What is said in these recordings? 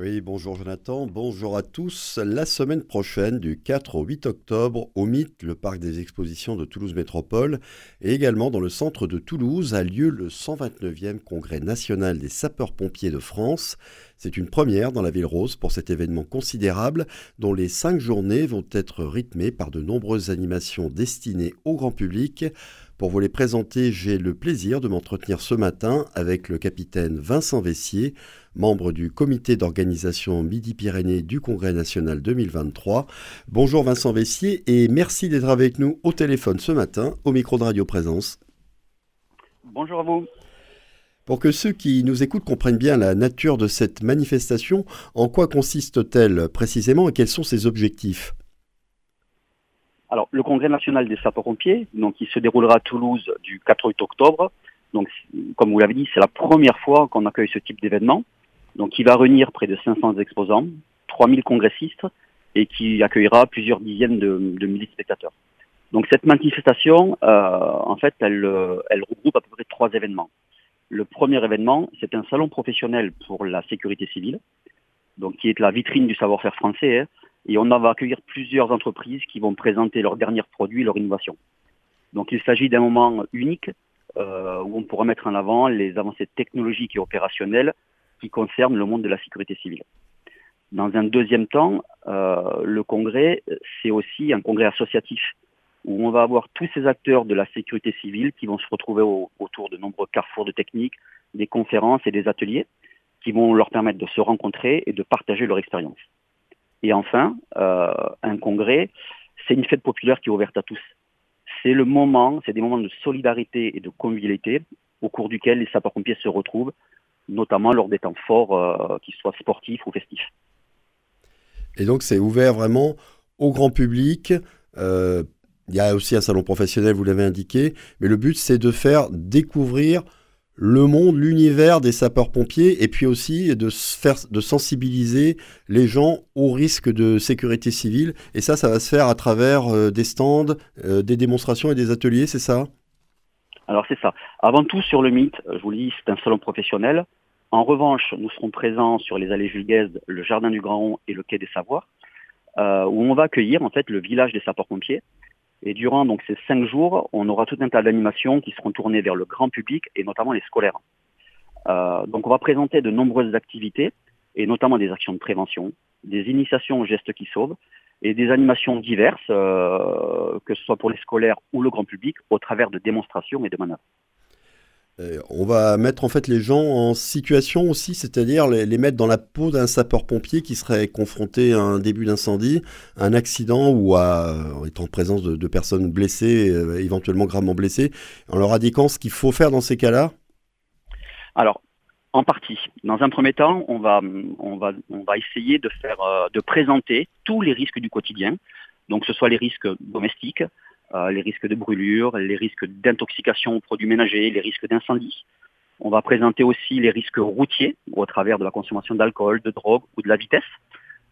Oui, bonjour Jonathan, bonjour à tous. La semaine prochaine, du 4 au 8 octobre, au MIT, le parc des expositions de Toulouse Métropole, et également dans le centre de Toulouse, a lieu le 129e Congrès national des sapeurs-pompiers de France. C'est une première dans la ville rose pour cet événement considérable dont les cinq journées vont être rythmées par de nombreuses animations destinées au grand public. Pour vous les présenter, j'ai le plaisir de m'entretenir ce matin avec le capitaine Vincent Vessier, membre du comité d'organisation Midi-Pyrénées du Congrès national 2023. Bonjour Vincent Vessier et merci d'être avec nous au téléphone ce matin au micro de Radio Présence. Bonjour à vous. Pour que ceux qui nous écoutent comprennent bien la nature de cette manifestation, en quoi consiste-t-elle précisément et quels sont ses objectifs? Alors, le Congrès national des sapeurs-pompiers, donc, qui se déroulera à Toulouse du 4 8 octobre. Donc, comme vous l'avez dit, c'est la première fois qu'on accueille ce type d'événement. Donc, il va réunir près de 500 exposants, 3000 congressistes et qui accueillera plusieurs dizaines de, milliers de spectateurs. Donc, cette manifestation, euh, en fait, elle, elle regroupe à peu près trois événements. Le premier événement, c'est un salon professionnel pour la sécurité civile, donc qui est la vitrine du savoir-faire français. Hein, et on va accueillir plusieurs entreprises qui vont présenter leurs derniers produits, leurs innovations. Donc il s'agit d'un moment unique euh, où on pourra mettre en avant les avancées technologiques et opérationnelles qui concernent le monde de la sécurité civile. Dans un deuxième temps, euh, le congrès, c'est aussi un congrès associatif où on va avoir tous ces acteurs de la sécurité civile qui vont se retrouver autour de nombreux carrefours de techniques, des conférences et des ateliers qui vont leur permettre de se rencontrer et de partager leur expérience. Et enfin, euh, un congrès, c'est une fête populaire qui est ouverte à tous. C'est le moment, c'est des moments de solidarité et de convivialité au cours duquel les sapeurs-pompiers se retrouvent, notamment lors des temps forts, euh, qu'ils soient sportifs ou festifs. Et donc c'est ouvert vraiment au grand public. Euh, il y a aussi un salon professionnel, vous l'avez indiqué, mais le but c'est de faire découvrir le monde, l'univers des sapeurs-pompiers et puis aussi de, faire, de sensibiliser les gens au risque de sécurité civile. Et ça, ça va se faire à travers euh, des stands, euh, des démonstrations et des ateliers, c'est ça? Alors c'est ça. Avant tout, sur le mythe, je vous le dis, c'est un salon professionnel. En revanche, nous serons présents sur les allées Jules le Jardin du Grand Rond et le Quai des Savoirs, euh, où on va accueillir en fait le village des sapeurs-pompiers. Et durant ces cinq jours, on aura tout un tas d'animations qui seront tournées vers le grand public et notamment les scolaires. Euh, donc on va présenter de nombreuses activités et notamment des actions de prévention, des initiations aux gestes qui sauvent et des animations diverses, euh, que ce soit pour les scolaires ou le grand public, au travers de démonstrations et de manœuvres. Euh, on va mettre en fait les gens en situation aussi, c'est-à-dire les, mettre dans la peau d'un sapeur-pompier qui serait confronté à un début d'incendie, un accident ou à étant en présence de, personnes blessées, euh, éventuellement gravement blessées, en leur indiquant ce qu'il faut faire dans ces cas-là. Alors, en partie. Dans un premier temps, on va, essayer de euh, de présenter tous les risques du quotidien. Donc, que ce soit les risques domestiques, euh, les risques de brûlure, les risques d'intoxication aux produits ménagers, les risques d'incendie. On va présenter aussi les risques routiers au travers de la consommation d'alcool, de drogue ou de la vitesse.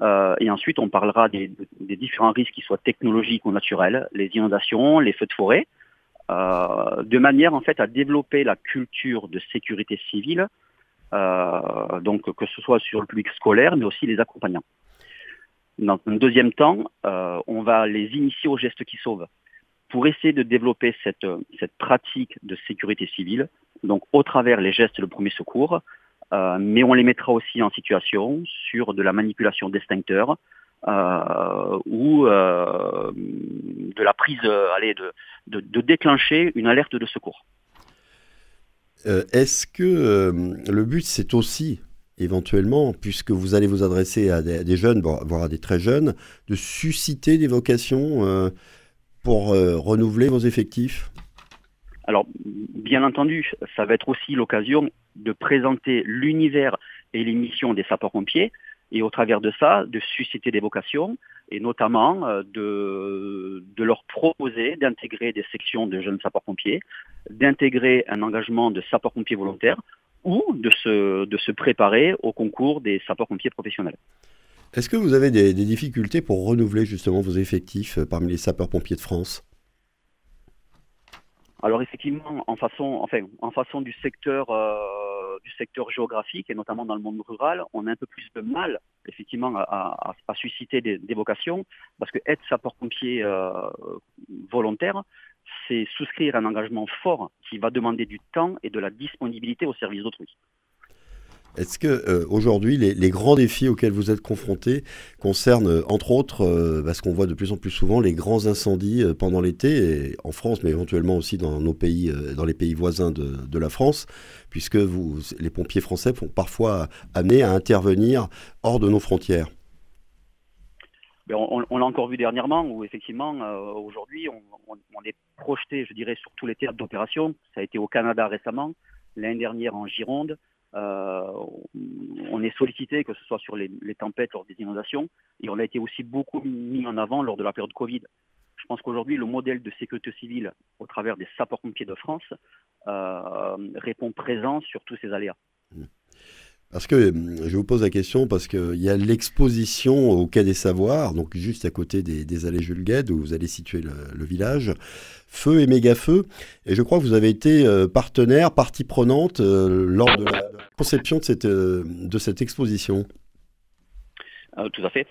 Euh, et ensuite, on parlera des, différents risques qui soient technologiques ou naturels, les inondations, les feux de forêt, euh, de manière en fait à développer la culture de sécurité civile, donc que ce soit sur le public scolaire, mais aussi les accompagnants. Dans un deuxième temps, on va les initier aux gestes qui sauvent pour essayer de développer cette, cette pratique de sécurité civile, donc au travers les gestes de premier secours, euh, mais on les mettra aussi en situation sur de la manipulation d'extincteurs euh, ou euh, de la prise, allez, de, de, de, déclencher une alerte de secours. Est-ce que le but c'est aussi éventuellement, puisque vous allez vous adresser à des, à des jeunes, voire à des très jeunes, de susciter des vocations pour euh, renouveler vos effectifs? Alors, bien entendu, ça va être aussi l'occasion de présenter l'univers et les missions des sapeurs-pompiers, et au travers de ça, de susciter des vocations, et notamment euh, de, leur proposer d'intégrer des sections de jeunes sapeurs-pompiers, d'intégrer un engagement de sapeurs-pompiers volontaires, ou de se, de se préparer au concours des sapeurs-pompiers professionnels. Est-ce que vous avez des, difficultés pour renouveler justement vos effectifs euh, parmi les sapeurs-pompiers de France? Alors effectivement, en façon, du secteur euh, du secteur géographique et notamment dans le monde rural, on a un peu plus de mal effectivement à, susciter des, vocations parce que être sapeur-pompier volontaire, c'est souscrire un engagement fort qui va demander du temps et de la disponibilité au service d'autrui. Est-ce que euh, aujourd'hui les, grands défis auxquels vous êtes confrontés concernent euh, entre autres, euh, parce qu'on voit de plus en plus souvent les grands incendies pendant l'été en France, mais éventuellement aussi dans nos pays, dans les pays voisins de, la France, puisque les pompiers français sont parfois amenés à intervenir hors de nos frontières? Ben, on, l'a encore vu dernièrement, où effectivement, aujourd'hui, on, est projeté, je dirais, sur tous les théâtres d'opération. Ça a été au Canada récemment, l'année dernière en Gironde, on est sollicité, que ce soit sur les, tempêtes, lors des inondations, et on a été aussi beaucoup mis en avant lors de la période Covid. Je pense qu'aujourd'hui, le modèle de sécurité civile au travers des sapeurs-pompiers de France euh, répond présent sur tous ces aléas. Mmh. Parce que je vous pose la question parce qu'il y a l'exposition au Quai des Savoirs, donc juste à côté des, allées Jules Gued, où vous allez situer le, village, Feu et Méga Feu. Et je crois que vous avez été euh, partenaire, partie prenante euh, lors de la conception de cette, euh, exposition. tout à fait.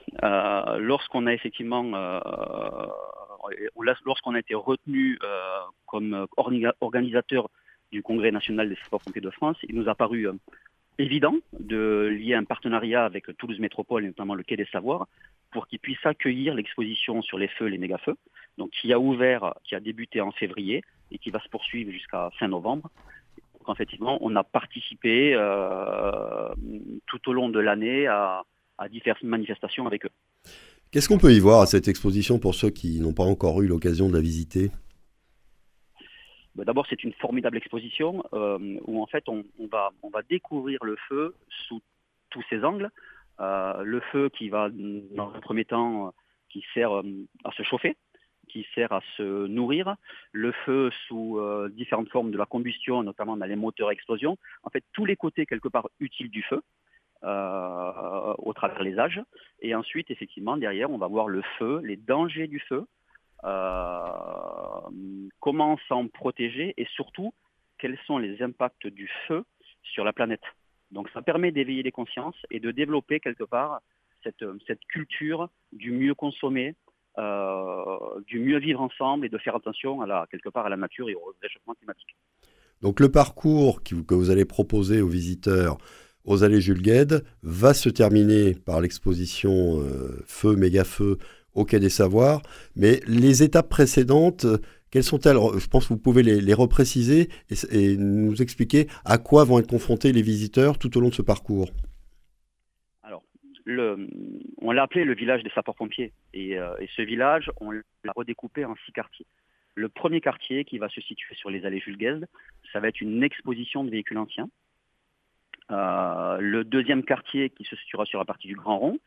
lorsqu'on a effectivement, lorsqu'on a été retenu comme organisateur du Congrès national des sapeurs-pompiers de France, il nous a paru évident de lier un partenariat avec Toulouse Métropole et notamment le Quai des Savoirs pour qu'ils puissent accueillir l'exposition sur les feux, les méga-feux, donc qui a ouvert, qui a débuté en février et qui va se poursuivre jusqu'à fin novembre. Donc effectivement, on a participé euh, tout au long de l'année à, à diverses manifestations avec eux. Qu'est-ce qu'on peut y voir à cette exposition pour ceux qui n'ont pas encore eu l'occasion de la visiter? D'abord, c'est une formidable exposition euh, où en fait on, va, découvrir le feu sous tous ses angles. Euh, le feu qui va, dans un premier temps, qui sert euh, à se chauffer, qui sert à se nourrir, le feu sous différentes formes de la combustion, notamment dans les moteurs à explosion. En fait, tous les côtés quelque part utiles du feu. au travers les âges. Et ensuite, effectivement, derrière, on va voir le feu, les dangers du feu, euh, comment s'en protéger et surtout quels sont les impacts du feu sur la planète. Donc ça permet d'éveiller les consciences et de développer quelque part cette, cette culture du mieux consommer, euh, du mieux vivre ensemble et de faire attention à la, quelque part à la nature et au réchauffement climatique. Donc le parcours que vous allez proposer aux visiteurs aux allées Jules Gued va se terminer par l'exposition euh, Feu, méga feu au Quai des Savoirs. Mais les étapes précédentes, euh, quelles sont-elles? Je pense que vous pouvez les, repréciser et, nous expliquer à quoi vont être confrontés les visiteurs tout au long de ce parcours. Alors, on l'a appelé le village des sapeurs-pompiers. Et, euh, ce village, on l'a redécoupé en six quartiers. Le premier quartier qui va se situer sur les allées Jules Guesde, ça va être une exposition de véhicules anciens. Euh, le deuxième quartier qui se situera sur la partie du Grand Rond,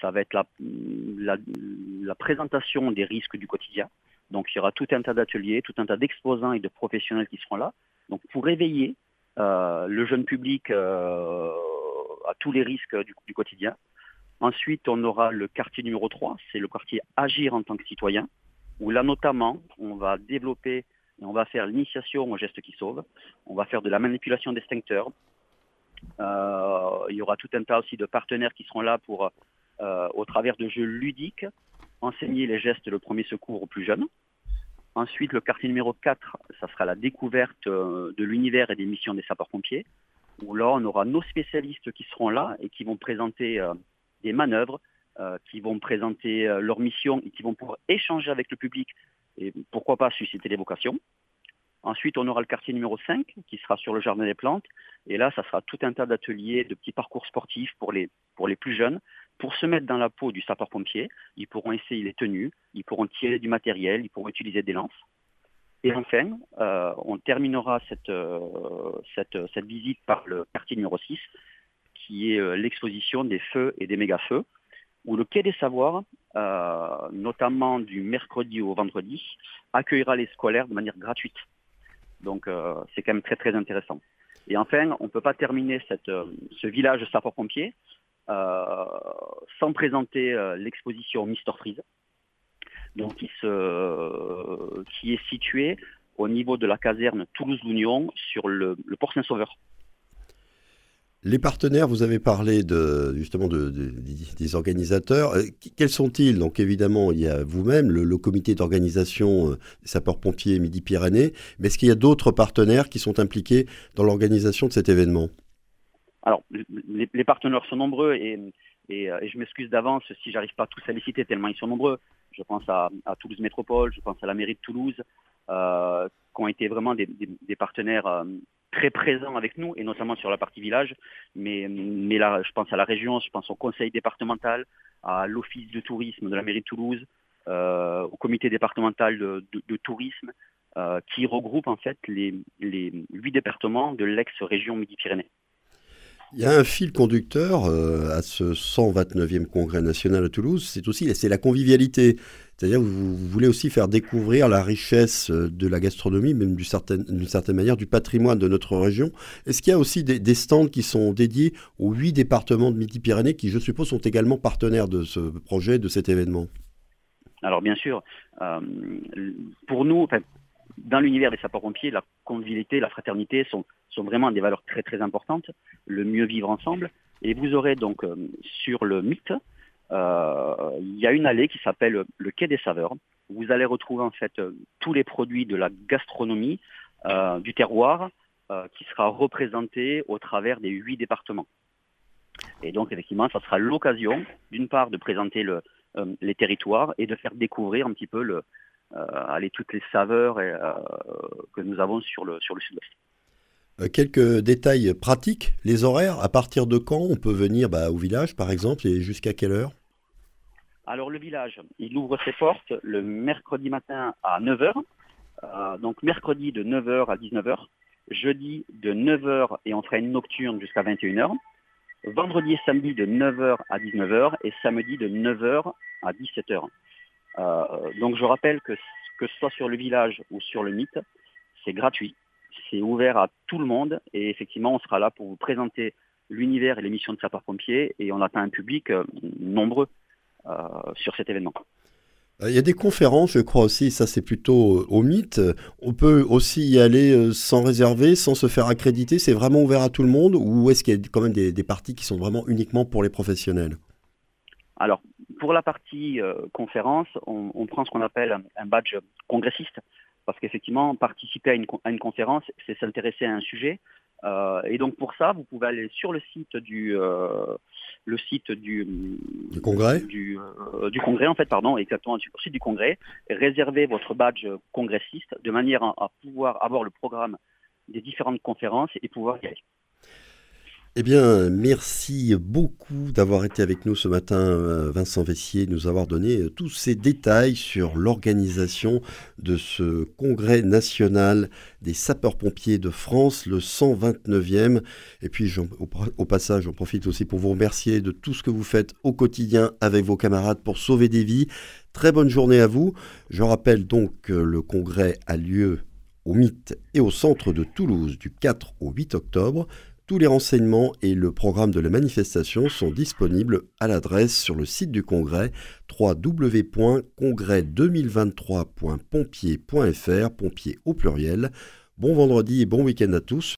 ça va être la, présentation des risques du quotidien. Donc il y aura tout un tas d'ateliers, tout un tas d'exposants et de professionnels qui seront là. Donc pour réveiller euh, le jeune public euh, à tous les risques du, quotidien. Ensuite, on aura le quartier numéro 3, c'est le quartier Agir en tant que citoyen, où là notamment, on va développer et on va faire l'initiation aux gestes qui sauvent. On va faire de la manipulation d'extincteurs. Euh, il y aura tout un tas aussi de partenaires qui seront là pour au travers de jeux ludiques, enseigner les gestes de premier secours aux plus jeunes. Ensuite, le quartier numéro 4, ça sera la découverte euh, de l'univers et des missions des sapeurs-pompiers, où là, on aura nos spécialistes qui seront là et qui vont présenter euh, des manœuvres, qui vont présenter leurs missions et qui vont pouvoir échanger avec le public et pourquoi pas susciter des vocations. Ensuite, on aura le quartier numéro 5 qui sera sur le jardin des plantes. Et là, ça sera tout un tas d'ateliers, de petits parcours sportifs pour les, pour les plus jeunes pour se mettre dans la peau du sapeur-pompier, ils pourront essayer les tenues, ils pourront tirer du matériel, ils pourront utiliser des lances. Et enfin, euh, on terminera cette, euh, cette, cette, visite par le quartier numéro 6, qui est euh, l'exposition des feux et des méga-feux, où le Quai des Savoirs, notamment du mercredi au vendredi, accueillera les scolaires de manière gratuite. Donc c'est quand même très très intéressant. Et enfin, on ne peut pas terminer cette, ce village sapeur-pompier euh, sans présenter euh, l'exposition Mister Freeze, donc qui, se, qui est située au niveau de la caserne Toulouse-Lounion sur le, port Saint-Sauveur. Les partenaires, vous avez parlé justement des organisateurs. Euh, quels sont-ils? Donc évidemment, il y a vous-même, le, comité d'organisation euh, des sapeurs-pompiers Midi-Pyrénées, mais est-ce qu'il y a d'autres partenaires qui sont impliqués dans l'organisation de cet événement? Alors, les, partenaires sont nombreux et, euh, je m'excuse d'avance si j'arrive pas tous à les citer tellement ils sont nombreux. Je pense à, Toulouse Métropole, je pense à la mairie de Toulouse, qui ont été vraiment des, partenaires très présent avec nous, et notamment sur la partie village. Mais, mais là, je pense à la région, je pense au conseil départemental, à l'office de tourisme de la mairie de Toulouse, euh, au comité départemental de, tourisme, euh, qui regroupe en fait les, les huit départements de l'ex-région Midi-Pyrénées. Il y a un fil conducteur euh, à ce 129e congrès national à Toulouse, c'est aussi la convivialité. C'est-à-dire que vous, voulez aussi faire découvrir la richesse euh, de la gastronomie, même d'une certaine, certaine, manière du patrimoine de notre région. Est-ce qu'il y a aussi des, stands qui sont dédiés aux huit départements de Midi-Pyrénées qui, je suppose, sont également partenaires de ce projet, de cet événement? Alors bien sûr, euh, pour nous, dans l'univers des sapeurs-pompiers, la convivialité, la fraternité sont, sont vraiment des valeurs très très importantes, le mieux vivre ensemble. Et vous aurez donc euh, sur le mythe, euh, il y a une allée qui s'appelle le Quai des Saveurs. Vous allez retrouver en fait euh, tous les produits de la gastronomie du terroir qui sera représenté au travers des huit départements. Et donc effectivement, ça sera l'occasion, d'une part, de présenter le, les territoires et de faire découvrir un petit peu le, euh, toutes les saveurs euh, que nous avons sur le, sur le sud-ouest. Euh, quelques détails pratiques, les horaires, à partir de quand on peut venir bah, au village par exemple et jusqu'à quelle heure? Alors le village, il ouvre ses portes le mercredi matin à 9h, donc mercredi de 9h à 19h, jeudi de 9h et on fera une nocturne jusqu'à 21h, vendredi et samedi de 9h à 19h et samedi de 9h à 17h. Euh, donc je rappelle que que ce soit sur le village ou sur le mythe, c'est gratuit, c'est ouvert à tout le monde et effectivement on sera là pour vous présenter l'univers et les missions de sapeurs-pompiers et on atteint un public euh, nombreux euh, sur cet événement. Il y a des conférences, je crois aussi, ça c'est plutôt au mythe. On peut aussi y aller sans réserver, sans se faire accréditer. C'est vraiment ouvert à tout le monde ou est-ce qu'il y a quand même des, des parties qui sont vraiment uniquement pour les professionnels? Alors, pour la partie euh, conférence, on, prend ce qu'on appelle un, badge congressiste, parce qu'effectivement, participer à une, conférence, c'est s'intéresser à un sujet. Euh, et donc pour ça, vous pouvez aller sur le site du euh, le site du, congrès du, congrès en fait pardon exactement sur le site du congrès réserver votre badge congressiste de manière à pouvoir avoir le programme des différentes conférences et pouvoir y aller. Eh bien, merci beaucoup d'avoir été avec nous ce matin, euh, Vincent Vessier, nous avoir donné euh, tous ces détails sur l'organisation de ce congrès national des sapeurs-pompiers de France, le 129e. Et puis, au, passage, j'en profite aussi pour vous remercier de tout ce que vous faites au quotidien avec vos camarades pour sauver des vies. Très bonne journée à vous. Je rappelle donc que le congrès a lieu au Mythe et au centre de Toulouse du 4 au 8 octobre. Tous les renseignements et le programme de la manifestation sont disponibles à l'adresse sur le site du congrès www.congrès2023.pompier.fr, pompier au pluriel. Bon vendredi et bon week-end à tous.